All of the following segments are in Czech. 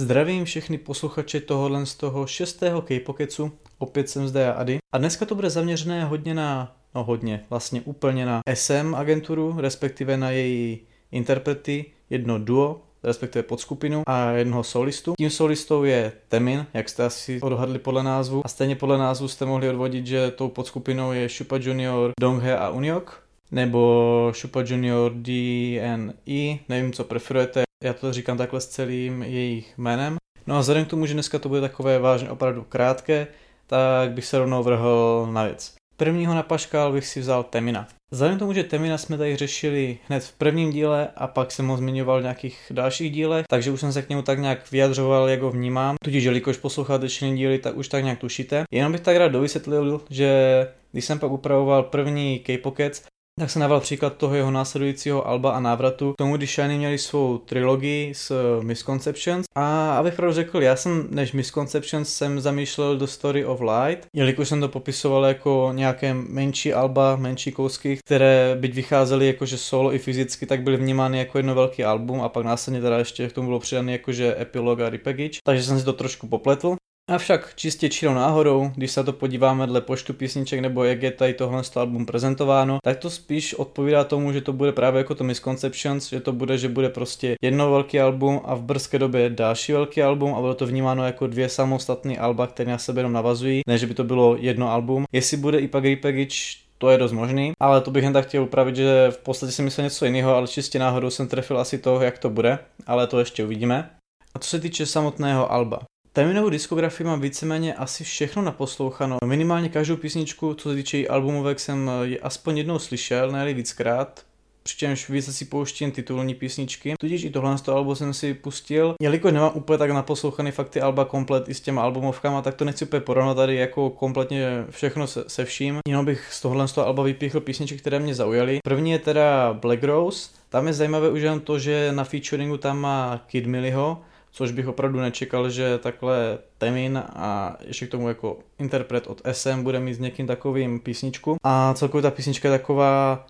Zdravím všechny posluchače tohohle z toho šestého K-Pokecu, opět jsem zde já Ady. A dneska to bude zaměřené hodně na, no hodně, vlastně úplně na SM agenturu, respektive na její interprety, jedno duo, respektive podskupinu a jednoho solistu. Tím solistou je Temin, jak jste asi odhadli podle názvu. A stejně podle názvu jste mohli odvodit, že tou podskupinou je Shupa Junior, Donghe a Uniok nebo Shupa Junior DNE, nevím, co preferujete, já to říkám takhle s celým jejich jménem. No a vzhledem k tomu, že dneska to bude takové vážně opravdu krátké, tak bych se rovnou vrhl na věc. Prvního na paškál bych si vzal Temina. Vzhledem k tomu, že Temina jsme tady řešili hned v prvním díle a pak jsem ho zmiňoval v nějakých dalších dílech, takže už jsem se k němu tak nějak vyjadřoval, jak ho vnímám. Tudíž, jelikož posloucháte všechny díly, tak už tak nějak tušíte. Jenom bych tak rád dovysvětlil, že když jsem pak upravoval první K-Pockets, tak se navál příklad toho jeho následujícího alba a návratu k tomu, když Shiny měli svou trilogii s eh, Misconceptions. A abych pravdu řekl, já jsem než Misconceptions jsem zamýšlel do Story of Light, jelikož jsem to popisoval jako nějaké menší alba, menší kousky, které byť vycházely jakože solo i fyzicky, tak byly vnímány jako jedno velký album a pak následně teda ještě k tomu bylo přidané jakože epilog a repackage, takže jsem si to trošku popletl. Avšak čistě čirou náhodou, když se to podíváme dle počtu písniček nebo jak je tady tohle album prezentováno, tak to spíš odpovídá tomu, že to bude právě jako to Misconceptions, že to bude, že bude prostě jedno velký album a v brzké době další velký album a bude to vnímáno jako dvě samostatné alba, které na sebe jenom navazují, ne že by to bylo jedno album. Jestli bude i pak repackage, to je dost možný, ale to bych jen tak chtěl upravit, že v podstatě jsem myslel něco jiného, ale čistě náhodou jsem trefil asi to, jak to bude, ale to ještě uvidíme. A co se týče samotného alba, Teminovou diskografii mám víceméně asi všechno naposlouchano. Minimálně každou písničku, co se týče albumovek, jsem je aspoň jednou slyšel, ne víckrát, přičemž více si pouštím titulní písničky. Tudíž i tohle z toho albu jsem si pustil. Jelikož nemám úplně tak naposlouchaný fakt ty alba komplet i s těma albumovkama, tak to nechci úplně porovnat tady jako kompletně všechno se, se vším. Jenom bych z tohle z toho alba vypíchl písničky, které mě zaujaly. První je teda Black Rose. Tam je zajímavé už jen to, že na featuringu tam má Kid Milliho, což bych opravdu nečekal, že takhle Temin a ještě k tomu jako interpret od SM bude mít s někým takovým písničku. A celkově ta písnička je taková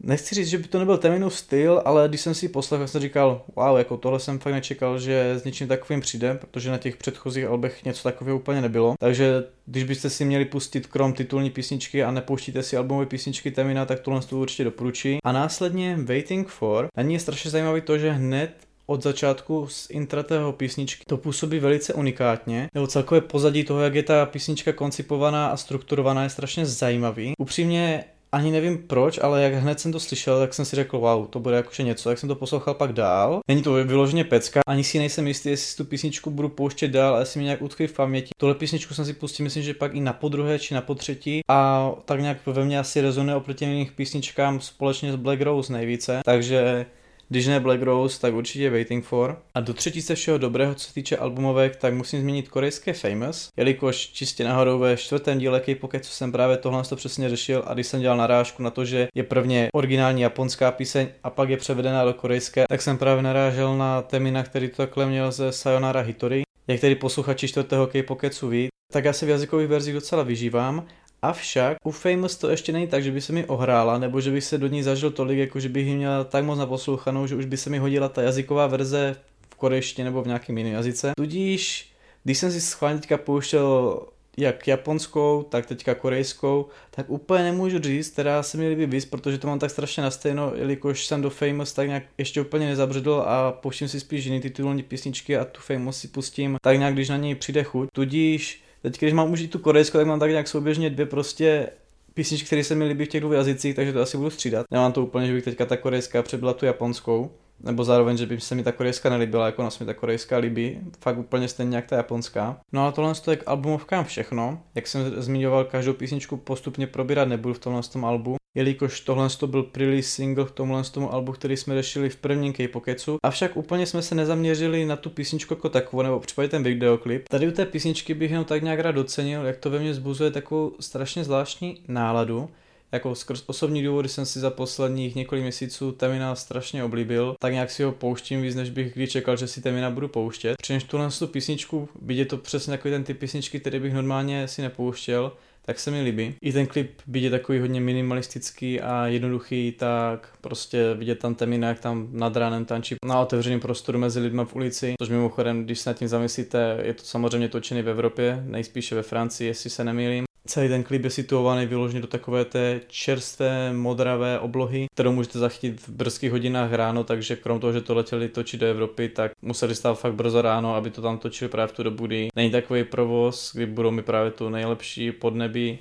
Nechci říct, že by to nebyl Teminův styl, ale když jsem si poslechl, jsem říkal, wow, jako tohle jsem fakt nečekal, že s něčím takovým přijde, protože na těch předchozích albech něco takového úplně nebylo. Takže když byste si měli pustit krom titulní písničky a nepouštíte si albumové písničky Temina, tak tohle to určitě doporučí. A následně Waiting for, na ní je strašně zajímavý to, že hned od začátku z intratého písničky to působí velice unikátně, nebo celkové pozadí toho, jak je ta písnička koncipovaná a strukturovaná, je strašně zajímavý. Upřímně ani nevím proč, ale jak hned jsem to slyšel, tak jsem si řekl, wow, to bude jakože něco, jak jsem to poslouchal pak dál. Není to vyloženě pecka, ani si nejsem jistý, jestli tu písničku budu pouštět dál, ale jestli mi nějak utkví v paměti. Tohle písničku jsem si pustil, myslím, že pak i na podruhé či na potřetí a tak nějak ve mně asi rezonuje oproti jiným písničkám společně s Black Rose nejvíce, takže když ne Black Rose, tak určitě Waiting For. A do třetíce všeho dobrého, co se týče albumovek, tak musím zmínit korejské Famous, jelikož čistě náhodou ve čtvrtém díle K-Pocket, co jsem právě tohle to přesně řešil a když jsem dělal narážku na to, že je prvně originální japonská píseň a pak je převedená do korejské, tak jsem právě narážel na Temina, který to takhle měl ze Sayonara Hitori. Jak tedy posluchači čtvrtého K-Pocketsu ví, tak já se v jazykových verzích docela vyžívám Avšak u Famous to ještě není tak, že by se mi ohrála, nebo že bych se do ní zažil tolik, jako že bych ji měla tak moc naposlouchanou, že už by se mi hodila ta jazyková verze v korejštině nebo v nějakém jiném jazyce. Tudíž, když jsem si schválně teďka pouštěl jak japonskou, tak teďka korejskou, tak úplně nemůžu říct, která se mi líbí víc, protože to mám tak strašně na stejno, jelikož jsem do Famous tak nějak ještě úplně nezabředl a pouštím si spíš jiný titulní písničky a tu Famous si pustím tak nějak, když na něj přijde chuť. Tudíž Teď, když mám už i tu korejskou, tak mám tak nějak souběžně dvě prostě písničky, které se mi líbí v těch dvou jazycích, takže to asi budu střídat. Nemám to úplně, že bych teďka ta korejská přebyla tu japonskou, nebo zároveň, že by se mi ta korejská nelíbila, jako nás mi ta korejská líbí, fakt úplně stejně jak ta japonská. No a tohle je k albumovkám všechno. Jak jsem zmiňoval, každou písničku postupně probírat nebudu v tomhle tom albu jelikož tohle to byl release single k tomuhle tomu albu, který jsme řešili v prvním K-Pocketsu. Avšak úplně jsme se nezaměřili na tu písničku jako takovou, nebo případně ten videoklip. Tady u té písničky bych jenom tak nějak rád docenil, jak to ve mně zbuzuje takovou strašně zvláštní náladu, jako skrz osobní důvody jsem si za posledních několik měsíců Temina strašně oblíbil, tak nějak si ho pouštím víc, než bych kdy čekal, že si Temina budu pouštět. Přičemž tuhle tu písničku, byť je to přesně takový ten typ písničky, který bych normálně si nepouštěl, tak se mi líbí. I ten klip je takový hodně minimalistický a jednoduchý, tak prostě vidět tam Temina, jak tam nad ránem tančí na otevřeném prostoru mezi lidmi v ulici, což mimochodem, když se nad tím zamyslíte, je to samozřejmě točený v Evropě, nejspíše ve Francii, jestli se nemýlím. Celý ten klip je situovaný vyloženě do takové té čerstvé, modravé oblohy, kterou můžete zachytit v brzkých hodinách ráno, takže krom toho, že to letěli točit do Evropy, tak museli stát fakt brzo ráno, aby to tam točili právě v tu dobu, kdy není takový provoz, kdy budou mi právě tu nejlepší podnebí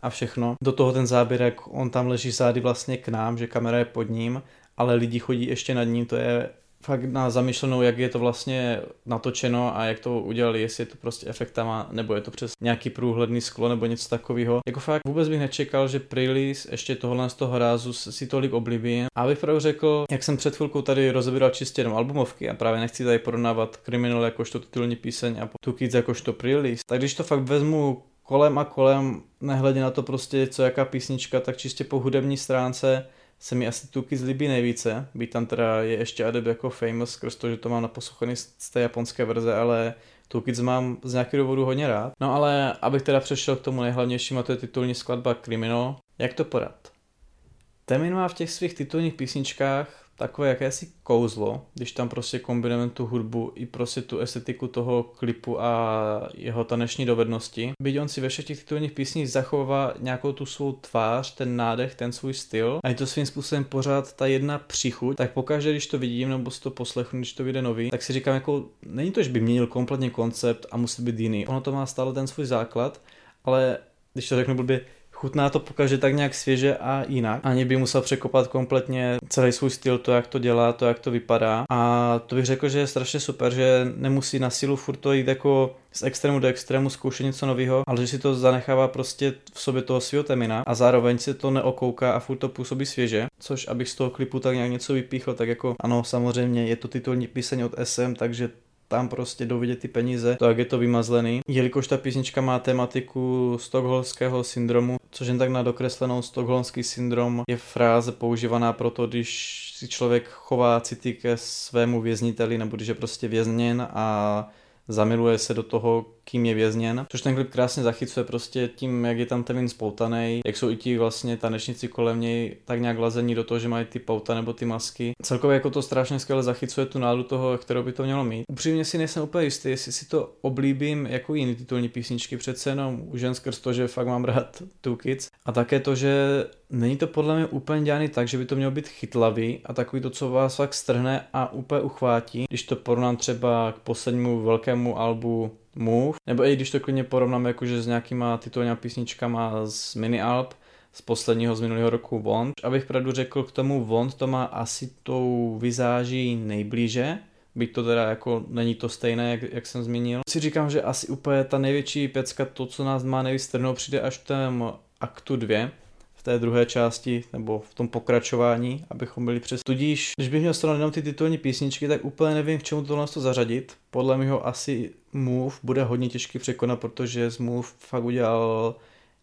a všechno. Do toho ten záběr, jak on tam leží zády vlastně k nám, že kamera je pod ním, ale lidi chodí ještě nad ním, to je fakt na zamýšlenou, jak je to vlastně natočeno a jak to udělali, jestli je to prostě efektama, nebo je to přes nějaký průhledný sklo nebo něco takového. Jako fakt vůbec bych nečekal, že Prilis ještě tohle z toho rázu si tolik oblíbí. A abych pravdu řekl, jak jsem před chvilkou tady rozebíral čistě jenom albumovky a právě nechci tady porovnávat Criminal jakožto titulní píseň a Two Kids jakožto Prilis, tak když to fakt vezmu kolem a kolem, nehledě na to prostě, co jaká písnička, tak čistě po hudební stránce se mi asi Tuki zlíbí nejvíce, byť tam teda je ještě Adeb jako famous, skrz to, že to mám naposlouchaný z té japonské verze, ale Two Kids mám z nějakého důvodu hodně rád. No ale abych teda přešel k tomu nejhlavnějšímu, a to je titulní skladba Criminal, jak to podat? Temin má v těch svých titulních písničkách takové jakési kouzlo, když tam prostě kombinujeme tu hudbu i prostě tu estetiku toho klipu a jeho taneční dovednosti. Byť on si ve všech těch titulních písních zachová nějakou tu svou tvář, ten nádech, ten svůj styl a je to svým způsobem pořád ta jedna příchuť, tak pokaždé, když to vidím nebo si to poslechnu, když to vyjde nový, tak si říkám jako, není to, že by měnil kompletně koncept a musí být jiný. Ono to má stále ten svůj základ, ale když to řeknu blbě, chutná to pokaže tak nějak svěže a jinak. Ani by musel překopat kompletně celý svůj styl, to, jak to dělá, to, jak to vypadá. A to bych řekl, že je strašně super, že nemusí na sílu furt to jít jako z extrému do extrému zkoušet něco nového, ale že si to zanechává prostě v sobě toho svého temina a zároveň se to neokouká a furt to působí svěže, což abych z toho klipu tak nějak něco vypíchl, tak jako ano, samozřejmě je to titulní píseň od SM, takže tam prostě jdou vidět ty peníze, to jak je to vymazlený. Jelikož ta písnička má tematiku stokholmského syndromu, což jen tak na dokreslenou stokholmský syndrom je fráze používaná proto, když si člověk chová city ke svému vězniteli, nebo když je prostě vězněn a zamiluje se do toho, kým je vězněn. Což ten klip krásně zachycuje prostě tím, jak je tam Tevin spoutaný, jak jsou i ti vlastně tanečníci kolem něj tak nějak lazení do toho, že mají ty pauta nebo ty masky. Celkově jako to strašně skvěle zachycuje tu nádu toho, kterou by to mělo mít. Upřímně si nejsem úplně jistý, jestli si to oblíbím jako jiný titulní písničky, přece jenom už jen skrz to, že fakt mám rád Two Kids. A také to, že není to podle mě úplně dělaný tak, že by to mělo být chytlavý a takový to, co vás fakt strhne a úplně uchvátí. Když to porovnám třeba k poslednímu velkému albu Move, nebo i když to klidně porovnám jakože s nějakýma titulníma písničkama z mini alb, z posledního z minulého roku Wand. Abych pravdu řekl, k tomu Wand to má asi tou vizáží nejblíže, byť to teda jako není to stejné, jak, jak jsem zmínil. Si říkám, že asi úplně ta největší pecka, to, co nás má nejvíc strnou, přijde až v tom aktu 2, té druhé části nebo v tom pokračování, abychom byli přes. Tudíž, když bych měl srovnat jenom ty titulní písničky, tak úplně nevím, k čemu tohle to zařadit. Podle mě asi Move bude hodně těžký překonat, protože z Move fakt udělal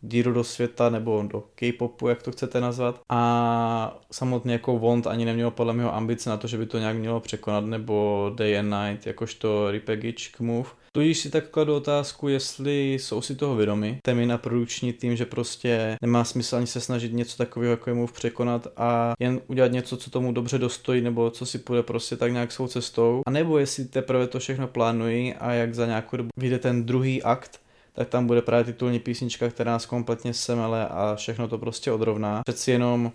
díru do světa nebo do K-popu, jak to chcete nazvat. A samotně jako Wond ani neměl podle mě ambice na to, že by to nějak mělo překonat, nebo Day and Night, jakožto k Move. Tudíž si tak kladu otázku, jestli jsou si toho vědomi, Temina produkční tým, že prostě nemá smysl ani se snažit něco takového jako je Move překonat a jen udělat něco, co tomu dobře dostojí, nebo co si půjde prostě tak nějak svou cestou. A nebo jestli teprve to všechno plánují a jak za nějakou dobu vyjde ten druhý akt, tak tam bude právě titulní písnička, která nás kompletně semele a všechno to prostě odrovná. Přeci jenom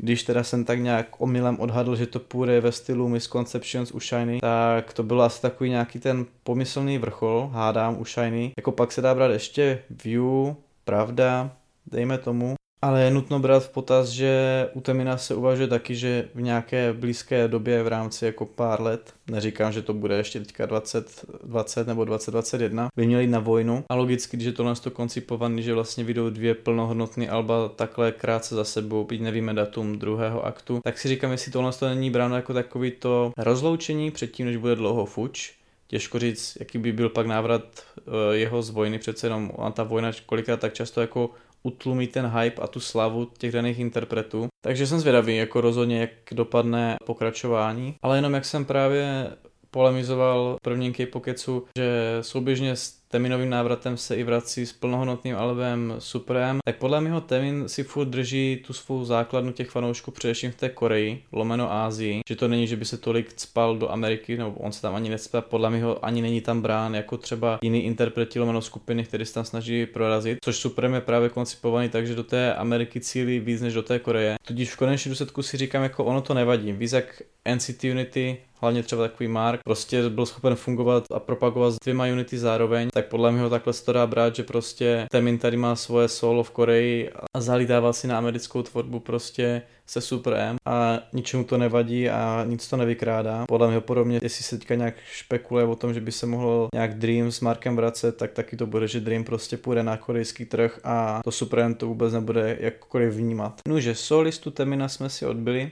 když teda jsem tak nějak omylem odhadl, že to půjde ve stylu Misconceptions u Shiny, tak to bylo asi takový nějaký ten pomyslný vrchol, hádám u Shiny. Jako pak se dá brát ještě View, Pravda, dejme tomu. Ale je nutno brát v potaz, že u Temina se uvažuje taky, že v nějaké blízké době v rámci jako pár let, neříkám, že to bude ještě teďka 2020 nebo 2021, by měli na vojnu. A logicky, když je tohle to koncipovaný, že vlastně vyjdou dvě plnohodnotné alba takhle krátce za sebou, byť nevíme datum druhého aktu, tak si říkám, jestli tohle to není bráno jako takový to rozloučení předtím, než bude dlouho fuč, těžko říct, jaký by byl pak návrat eh, jeho z vojny, přece jenom a ta vojna kolikrát tak často jako utlumí ten hype a tu slavu těch daných interpretů. Takže jsem zvědavý, jako rozhodně, jak dopadne pokračování. Ale jenom jak jsem právě polemizoval prvním K-Pokecu, že souběžně s Teminovým návratem se i vrací s plnohodnotným albem Supreme, tak podle mého Temin si furt drží tu svou základnu těch fanoušků především v té Koreji, lomeno Ázii, že to není, že by se tolik cpal do Ameriky, nebo on se tam ani necpal, podle mého ani není tam brán jako třeba jiný interpreti lomeno skupiny, který se tam snaží prorazit, což Supreme je právě koncipovaný tak, že do té Ameriky cílí víc než do té Koreje. Tudíž v konečném důsledku si říkám, jako ono to nevadí. Víc jak NCT Unity hlavně třeba takový Mark, prostě byl schopen fungovat a propagovat s dvěma Unity zároveň, tak podle mě ho takhle se to dá brát, že prostě Temin tady má svoje solo v Koreji a zalítává si na americkou tvorbu prostě se Super M a ničemu to nevadí a nic to nevykrádá. Podle mě podobně, jestli se teďka nějak špekuluje o tom, že by se mohlo nějak Dream s Markem vracet, tak taky to bude, že Dream prostě půjde na korejský trh a to Super M to vůbec nebude jakkoliv vnímat. No, že solistu Temina jsme si odbyli,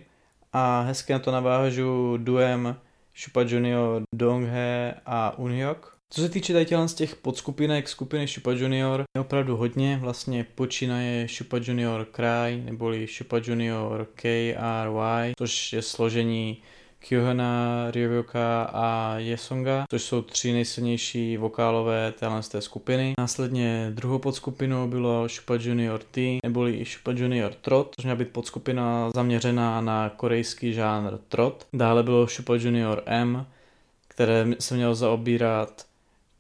a hezky na to navážu duem Shupa Junior, Donghe a Unhyok. Co se týče tady z těch podskupinek skupiny Shupa Junior, je opravdu hodně, vlastně počínaje Shupa Junior Cry, neboli Shupa Junior KRY, což je složení Kyohana, Ryovyoka a Yesonga, což jsou tři nejsilnější vokálové téhle z té skupiny. Následně druhou podskupinou bylo Shupa Junior T, neboli Shupa Junior Trot, což měla být podskupina zaměřená na korejský žánr trot. Dále bylo Shupa Junior M, které se mělo zaobírat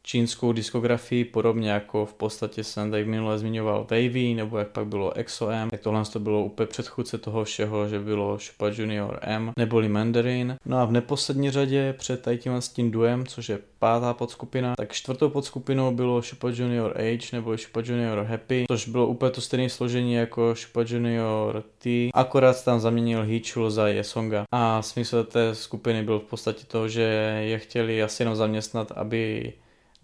čínskou diskografii, podobně jako v podstatě jsem tady minule zmiňoval Wavy, nebo jak pak bylo XOM, tak tohle to bylo úplně předchůdce toho všeho, že bylo Shupa Junior M, neboli Mandarin. No a v neposlední řadě před tady s tím duem, což je pátá podskupina, tak čtvrtou podskupinou bylo Shupa Junior H, nebo Shupa Junior Happy, což bylo úplně to stejné složení jako Shupa Junior T, akorát tam zaměnil Hichul za Yesonga. A smysl té skupiny byl v podstatě to, že je chtěli asi jenom zaměstnat, aby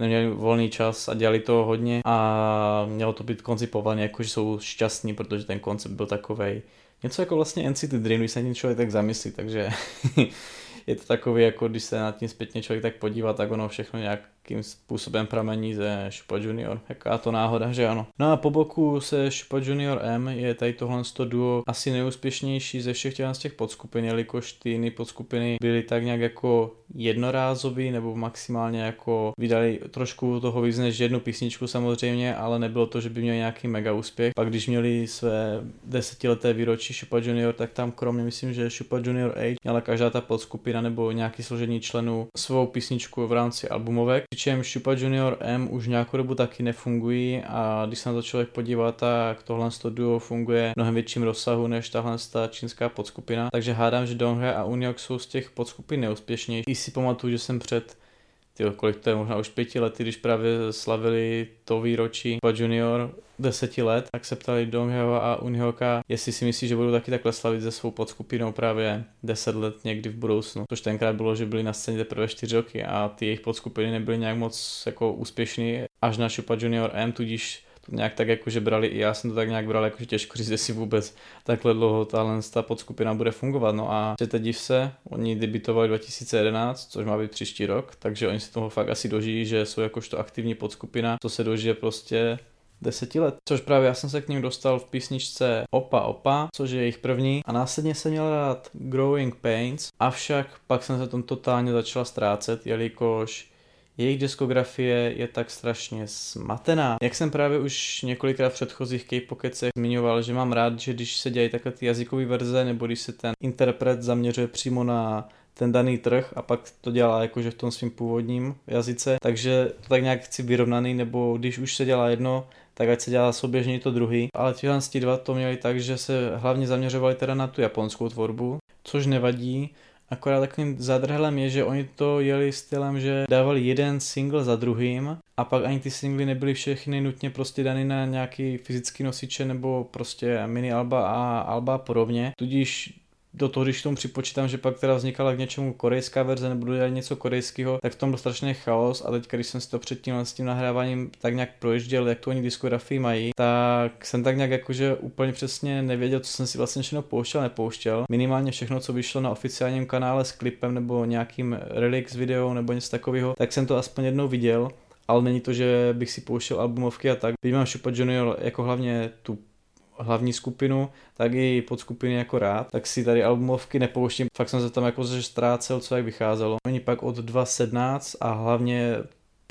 neměli volný čas a dělali to hodně a mělo to být koncipované jako, že jsou šťastní, protože ten koncept byl takovej. Něco jako vlastně NCT Dream, když se tím člověk tak zamyslí, takže je to takový, jako když se na tím zpětně člověk tak podívá, tak ono všechno nějak jakým způsobem pramení ze Šupa Junior. Jaká to náhoda, že ano. No a po boku se Šupa Junior M je tady tohle duo asi nejúspěšnější ze všech těch, těch podskupin, jelikož ty jiné podskupiny byly tak nějak jako jednorázový nebo maximálně jako vydali trošku toho víc než jednu písničku samozřejmě, ale nebylo to, že by měli nějaký mega úspěch. Pak když měli své desetileté výročí Šupa Junior, tak tam kromě myslím, že Šupa Junior Age měla každá ta podskupina nebo nějaký složení členů svou písničku v rámci albumovek přičemž Šupa Junior M už nějakou dobu taky nefungují a když se na to člověk podívá, tak tohle duo funguje v mnohem větším rozsahu než tahle ta čínská podskupina. Takže hádám, že Donghae a Unyok jsou z těch podskupin neúspěšnější. I si pamatuju, že jsem před tyjo, kolik to je, možná už pěti lety, když právě slavili to výročí Šupa Junior, deseti let, tak se ptali Dongheo a Unhoka, jestli si myslí, že budou taky takhle slavit se svou podskupinou právě deset let někdy v budoucnu. Což tenkrát bylo, že byli na scéně teprve čtyři roky a ty jejich podskupiny nebyly nějak moc jako úspěšný až na Šupa Junior M, tudíž to nějak tak jakože brali, i já jsem to tak nějak bral, jakože těžko říct, jestli vůbec takhle dlouho tahle ta podskupina bude fungovat. No a teď div se, oni debitovali 2011, což má být příští rok, takže oni si toho fakt asi dožijí, že jsou jakožto aktivní podskupina, co se dožije prostě deseti let. Což právě já jsem se k ním dostal v písničce Opa Opa, což je jejich první a následně jsem měl rád Growing Pains, avšak pak jsem se tom totálně začala ztrácet, jelikož jejich diskografie je tak strašně smatená. Jak jsem právě už několikrát v předchozích K-Pocketech zmiňoval, že mám rád, že když se dělají takhle ty jazykové verze, nebo když se ten interpret zaměřuje přímo na ten daný trh a pak to dělá jakože v tom svým původním jazyce, takže to tak nějak chci vyrovnaný, nebo když už se dělá jedno, tak ať se dělá souběžně to druhý. Ale tyhle dva to měli tak, že se hlavně zaměřovali teda na tu japonskou tvorbu, což nevadí, Akorát takovým zadrhelem je, že oni to jeli stylem, že dávali jeden single za druhým a pak ani ty singly nebyly všechny nutně prostě daný na nějaký fyzický nosiče nebo prostě mini alba a alba a podobně. Tudíž do toho, když tomu připočítám, že pak teda vznikala k něčemu korejská verze nebo dělat něco korejského, tak v tom byl strašný chaos a teď, když jsem si to předtím s tím nahráváním tak nějak projížděl, jak to oni diskografii mají, tak jsem tak nějak jakože úplně přesně nevěděl, co jsem si vlastně všechno pouštěl, nepouštěl. Minimálně všechno, co vyšlo na oficiálním kanále s klipem nebo nějakým relix video nebo něco takového, tak jsem to aspoň jednou viděl ale není to, že bych si pouštěl albumovky a tak. Vím, Shupa Junior jako hlavně tu hlavní skupinu, tak i podskupiny jako rád, tak si tady albumovky nepouštím, fakt jsem se tam jako ztrácel, co jak vycházelo. Oni pak od 2.17 a hlavně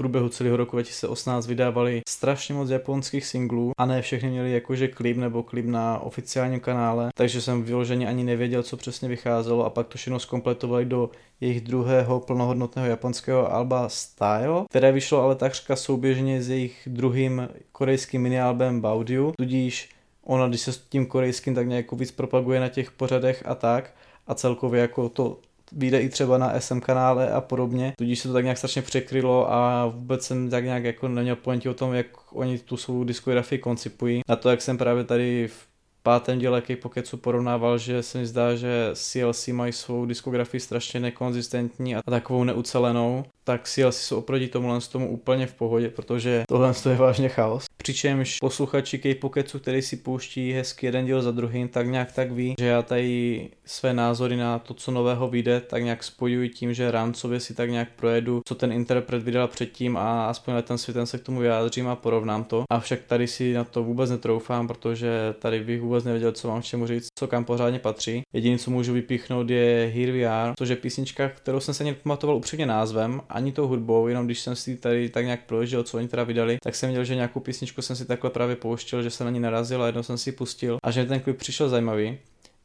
průběhu celého roku 2018 vydávali strašně moc japonských singlů. A ne všechny měli jakože klip nebo klip na oficiálním kanále, takže jsem vyloženě ani nevěděl, co přesně vycházelo. A pak to všechno zkompletovali do jejich druhého plnohodnotného japonského alba Style, které vyšlo ale takřka souběžně s jejich druhým korejským minialbem Baudiu, tudíž ona, když se s tím korejským tak nějak víc propaguje na těch pořadech a tak, a celkově jako to vyjde i třeba na SM kanále a podobně, tudíž se to tak nějak strašně překrylo a vůbec jsem tak nějak jako neměl ponětí o tom, jak oni tu svou diskografii koncipují. Na to, jak jsem právě tady v pátém díle K-Pocketsu porovnával, že se mi zdá, že CLC mají svou diskografii strašně nekonzistentní a takovou neucelenou, tak CLC jsou oproti tomu tomu úplně v pohodě, protože tohle je vážně chaos. Přičemž posluchači K-Pocketsu, který si pouští hezky jeden díl za druhým, tak nějak tak ví, že já tady své názory na to, co nového vyjde, tak nějak spojuji tím, že rámcově si tak nějak projedu, co ten interpret vydal předtím a aspoň ten svět se k tomu vyjádřím a porovnám to. Avšak tady si na to vůbec netroufám, protože tady bych vůbec nevěděl, co mám čemu říct, co kam pořádně patří. Jediné, co můžu vypíchnout, je Here We Are, což je písnička, kterou jsem se nepamatoval upřímně názvem, ani tou hudbou, jenom když jsem si tady tak nějak projížděl, co oni teda vydali, tak jsem viděl, že nějakou písničku jsem si takhle právě pouštěl, že jsem na ní narazil a jednou jsem si pustil a že ten klip přišel zajímavý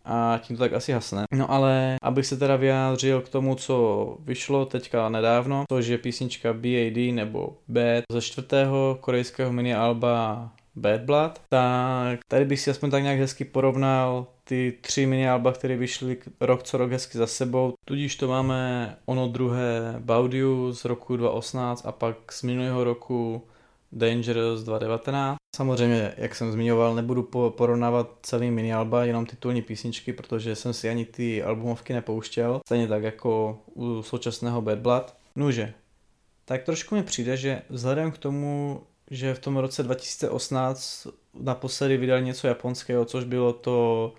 a tím to tak asi hasne. No ale abych se teda vyjádřil k tomu, co vyšlo teďka nedávno, což je písnička BAD nebo Bad ze čtvrtého korejského mini alba Bad Blood, tak tady bych si aspoň tak nějak hezky porovnal ty tři mini alba, které vyšly rok co rok hezky za sebou. Tudíž to máme ono druhé Baudiu z roku 2018 a pak z minulého roku Dangerous 2019. Samozřejmě, jak jsem zmiňoval, nebudu porovnávat celý mini alba, jenom titulní písničky, protože jsem si ani ty albumovky nepouštěl, stejně tak jako u současného Bad Blood. Nuže, tak trošku mi přijde, že vzhledem k tomu, že v tom roce 2018 naposledy vydali něco japonského, což bylo to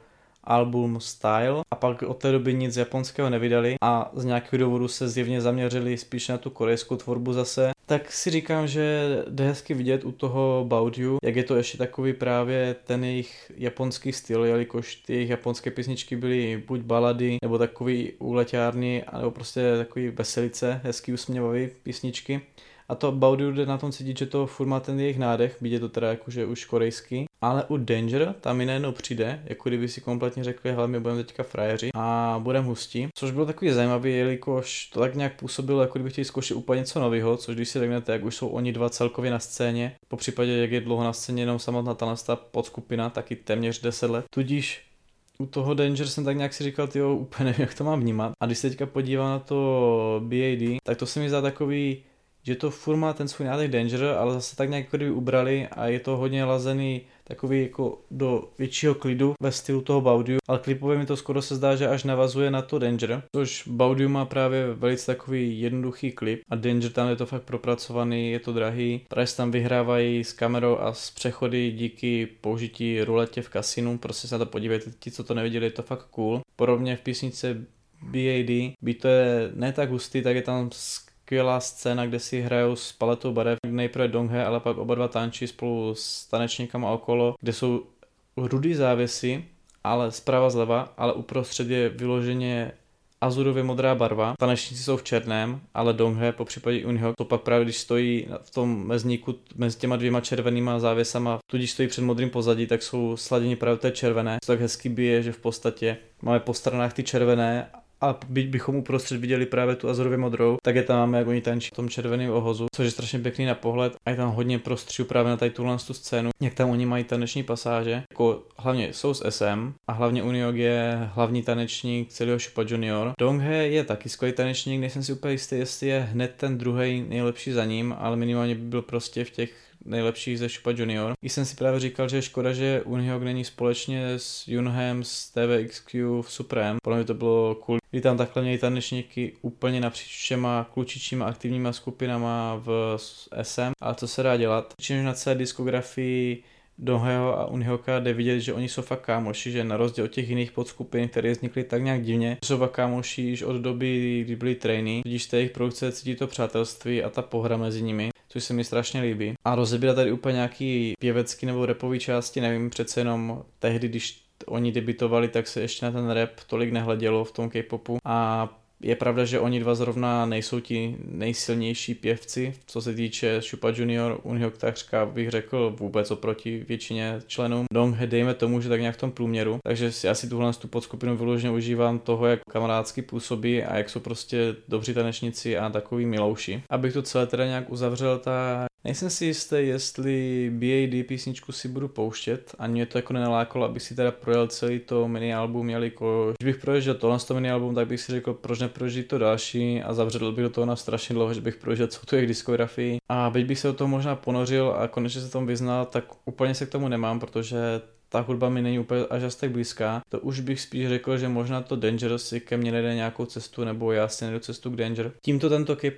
album Style a pak od té doby nic japonského nevydali a z nějakého důvodu se zjevně zaměřili spíš na tu korejskou tvorbu zase, tak si říkám, že jde hezky vidět u toho Baudiu, jak je to ještě takový právě ten jejich japonský styl, jelikož ty jejich japonské písničky byly buď balady, nebo takový úleťárny, nebo prostě takový veselice, hezký usměvavý písničky. A to Baudiu jde na tom cítit, že to furt má ten jejich nádech, byť je to teda jakože už korejský. Ale u Danger tam mi najednou přijde, jako kdyby si kompletně řekli, hele, my budeme teďka frajeři a budeme hustí. Což bylo takový zajímavý, jelikož to tak nějak působilo, jako kdyby chtěli zkoušet úplně něco nového, což když si řeknete, jak už jsou oni dva celkově na scéně, po případě, jak je dlouho na scéně jenom samotná ta podskupina, taky téměř 10 let. Tudíž u toho Danger jsem tak nějak si říkal, jo, úplně nevím, jak to mám vnímat. A když se teďka podívám na to BAD, tak to se mi zdá takový že to furt má ten svůj nádech Danger, ale zase tak nějak jako kdyby ubrali a je to hodně lazený takový jako do většího klidu ve stylu toho Baudiu, ale klipově mi to skoro se zdá, že až navazuje na to Danger, což Baudiu má právě velice takový jednoduchý klip a Danger tam je to fakt propracovaný, je to drahý, právě tam vyhrávají s kamerou a s přechody díky použití ruletě v kasinu, prostě se na to podívejte, ti co to neviděli, je to fakt cool. Podobně v písnice BAD, by to je ne tak hustý, tak je tam skvělá scéna, kde si hrajou s paletou barev, nejprve Donghe, ale pak oba dva tančí spolu s tanečníkama okolo, kde jsou rudý závěsy, ale zprava zleva, ale uprostřed je vyloženě azurově modrá barva. Tanečníci jsou v černém, ale Donghe, po případě Unho, to pak právě když stojí v tom mezníku mezi těma dvěma červenýma závěsama, tudíž stojí před modrým pozadí, tak jsou sladěni právě té červené. To tak hezky bije, že v podstatě máme po stranách ty červené a byť bychom uprostřed viděli právě tu azorově modrou, tak je tam máme, jak oni tančí v tom červeném ohozu, což je strašně pěkný na pohled a je tam hodně prostřihu právě na tady tuhle tu scénu, jak tam oni mají taneční pasáže, jako hlavně jsou s SM a hlavně Uniog je hlavní tanečník celého Shupa Junior. Donghe je taky skvělý tanečník, nejsem si úplně jistý, jestli je hned ten druhý nejlepší za ním, ale minimálně by byl prostě v těch nejlepších ze Shupa Junior. I jsem si právě říkal, že je škoda, že Unihoc není společně s Junhem z TVXQ v Supreme. Podle mě to bylo cool, kdy tam takhle měli tanečníky úplně napříč všema klučičíma aktivníma skupinama v SM. A co se dá dělat? Čímž na celé diskografii Doheho a Unihoka jde vidět, že oni jsou fakt kámoši, že na rozdíl od těch jiných podskupin, které vznikly tak nějak divně, jsou fakt kámoši již od doby, kdy byli trainy, tudíž z té jejich produkce cítí to přátelství a ta pohra mezi nimi což se mi strašně líbí. A rozebírat tady úplně nějaký pěvecký nebo repový části, nevím, přece jenom tehdy, když oni debitovali, tak se ještě na ten rap tolik nehledělo v tom K-popu a je pravda, že oni dva zrovna nejsou ti nejsilnější pěvci, co se týče Šupa Junior, u něho takřka bych řekl vůbec oproti většině členům. Donghe dejme tomu, že tak nějak v tom průměru, takže si tuhle tu podskupinu vyloženě užívám toho, jak kamarádsky působí a jak jsou prostě dobří tanečníci a takový milouši. Abych to celé teda nějak uzavřel, tak Nejsem si jistý, jestli BAD písničku si budu pouštět, ani mě to jako nenalákalo, abych si teda projel celý to mini album, jelikož když bych proježděl tohle to mini album, tak bych si řekl, proč neprožít to další a zavřel bych do toho na strašně dlouho, že bych prožil celou tu jejich diskografii. A byť bych se do toho možná ponořil a konečně se tomu vyznal, tak úplně se k tomu nemám, protože ta hudba mi není úplně až tak blízká. To už bych spíš řekl, že možná to Dangerous si ke mně nejde nějakou cestu, nebo já si nejdu cestu k Danger. Tímto tento k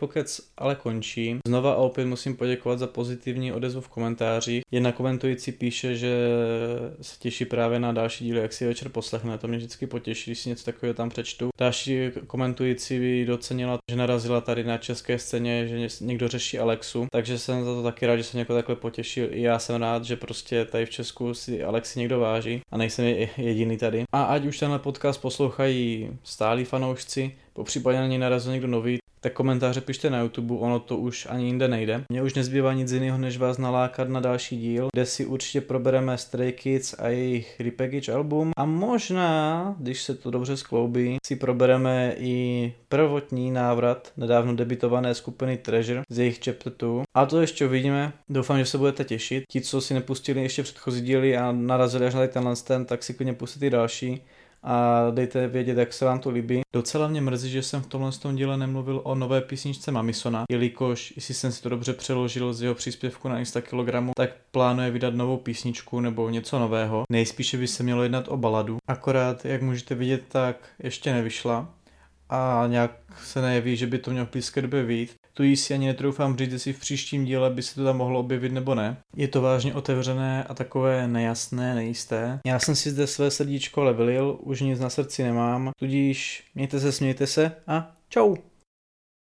ale končí. Znova a opět musím poděkovat za pozitivní odezvu v komentářích. Jedna komentující píše, že se těší právě na další díly, jak si večer poslechne. To mě vždycky potěší, když si něco takového tam přečtu. Další komentující by docenila, že narazila tady na české scéně, že někdo řeší Alexu, takže jsem za to taky rád, že se někoho takhle potěšil. I já jsem rád, že prostě tady v Česku si Alexi někdo váží a nejsem jediný tady. A ať už tenhle podcast poslouchají stálí fanoušci, po případě na něj narazil někdo nový, tak komentáře pište na YouTube, ono to už ani jinde nejde. Mně už nezbývá nic jiného, než vás nalákat na další díl, kde si určitě probereme Stray Kids a jejich repackage album a možná, když se to dobře skloubí, si probereme i prvotní návrat nedávno debitované skupiny Treasure z jejich Chapter 2. A to ještě uvidíme, doufám, že se budete těšit. Ti, co si nepustili ještě předchozí díly a narazili až na tenhle ten, tak si klidně pustite další a dejte vědět, jak se vám to líbí. Docela mě mrzí, že jsem v tomhle tom díle nemluvil o nové písničce Mamisona, jelikož, jestli jsem si to dobře přeložil z jeho příspěvku na Instakilogramu, tak plánuje vydat novou písničku nebo něco nového. Nejspíše by se mělo jednat o baladu. Akorát, jak můžete vidět, tak ještě nevyšla a nějak se nejeví, že by to mělo v blízké době vyjít. Tu si ani netroufám říct, jestli v příštím díle by se to tam mohlo objevit nebo ne. Je to vážně otevřené a takové nejasné, nejisté. Já jsem si zde své srdíčko levelil, už nic na srdci nemám, tudíž mějte se, smějte se a čau!